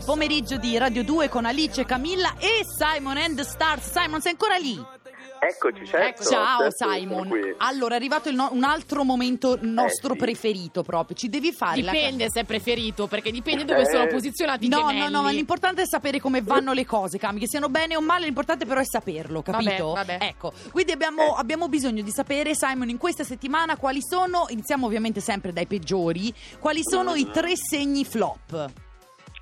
il pomeriggio di Radio 2 con Alice, Camilla e Simon and the Stars. Simon, sei ancora lì? Eccoci, certo. Ciao certo, Simon. Allora, è arrivato il no- un altro momento nostro sì. preferito proprio. Ci devi fare la Dipende se è preferito, perché dipende dove Eh. sono posizionati i No, gemelli. no, no, ma l'importante è sapere come vanno le cose, Cami, che siano bene o male, l'importante però è saperlo, capito? Vabbè, vabbè. Ecco, quindi abbiamo, abbiamo bisogno di sapere, Simon, in questa settimana quali sono, iniziamo ovviamente sempre dai peggiori, quali sono i tre segni flop?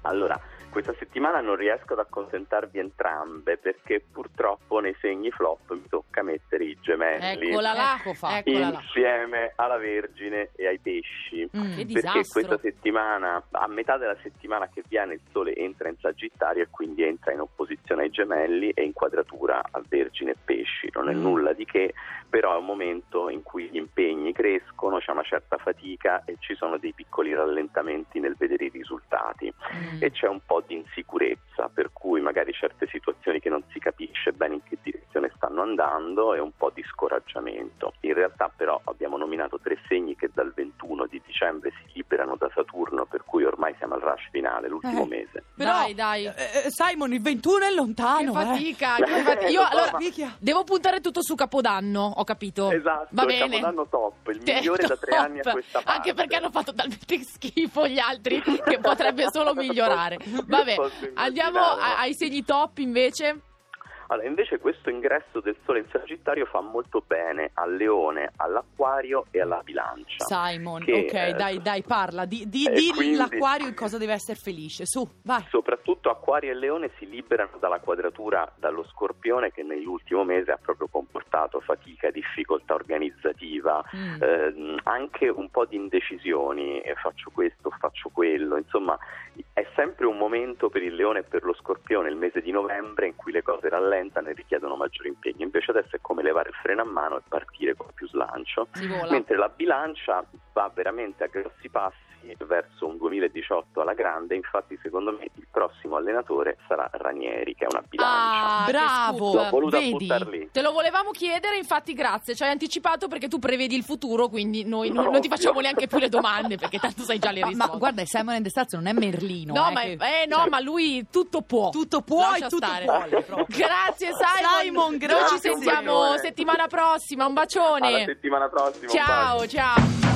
Allora, questa settimana non riesco ad accontentarvi entrambe perché purtroppo nei segni flop mi tocca mettere i gemelli Eccola là, Ecco eccola là. insieme alla Vergine e ai pesci. Mm. Perché disastro. questa settimana, a metà della settimana che viene, il Sole entra in Sagittario e quindi entra in opposizione ai gemelli e in quadratura a Vergine e Pesci. Non è Mm. nulla di che, però è un momento in cui gli impegni crescono, c'è una certa fatica e ci sono dei piccoli rallentamenti nel vedere i risultati. Mm. E c'è un po' di insicurezza, per cui magari certe situazioni che non si capisce bene in che direzione stanno andando e un po' di scoraggiamento. In realtà però abbiamo nominato tre segni che dal 21 di dicembre si liberano da Saturno, per cui ormai siamo al rush finale, l'ultimo Eh. mese. Però, Dai, dai. eh, eh, Simon, il 21 è lontano. che eh. fatica, che fatica. Io allora ma- devo puntare tutto su Capodanno, ho capito. Esatto, Va bene. Capodanno top, il Te- migliore da tre top. anni a questa parte. Anche perché hanno fatto talmente schifo gli altri che potrebbe solo migliorare. Vabbè, andiamo immaginare. a- ai segni top invece. Allora, invece questo ingresso del Sole in Sagittario fa molto bene al Leone, all'Acquario e alla Bilancia. Simon, Che, ok, eh, dai, dai, parla. Di, di, e di quindi- l'acquario in cosa deve essere felice. Su, vai. Soprattutto Acquario e Leone si liberano dalla quadratura dallo Scorpione che nell'ultimo mese ha proprio comportato fatica, difficoltà organizzativa, Mm. ehm, anche un po' di indecisioni, eh, faccio questo, faccio quello, insomma momento per il Leone e per lo Scorpione, il mese di novembre in cui le cose rallentano e richiedono maggiori impegni, invece adesso è come levare il freno a mano e partire con più slancio. Mentre la bilancia va veramente a grossi passi verso un 2018 alla grande, infatti secondo me il prossimo allenatore sarà Ranieri, che è una bilancia. Ah, che Bravo. L'ho voluta vedi? Te lo volevamo chiedere, infatti grazie, ci hai anticipato perché tu prevedi il futuro, quindi noi non, No. non ti facciamo neanche più le domande perché tanto sai già le Ma, risposte. ma guarda, Simon and the Stars non è Merlino. No, eh, ma, che- eh, no, ma lui tutto può. Tutto puoi, Lascia tutto stare. puoi. proprio. Grazie Simon. Simon, Noi grazie. ci sentiamo settimana prossima. Un bacione. Alla settimana prossima. Ciao, ciao.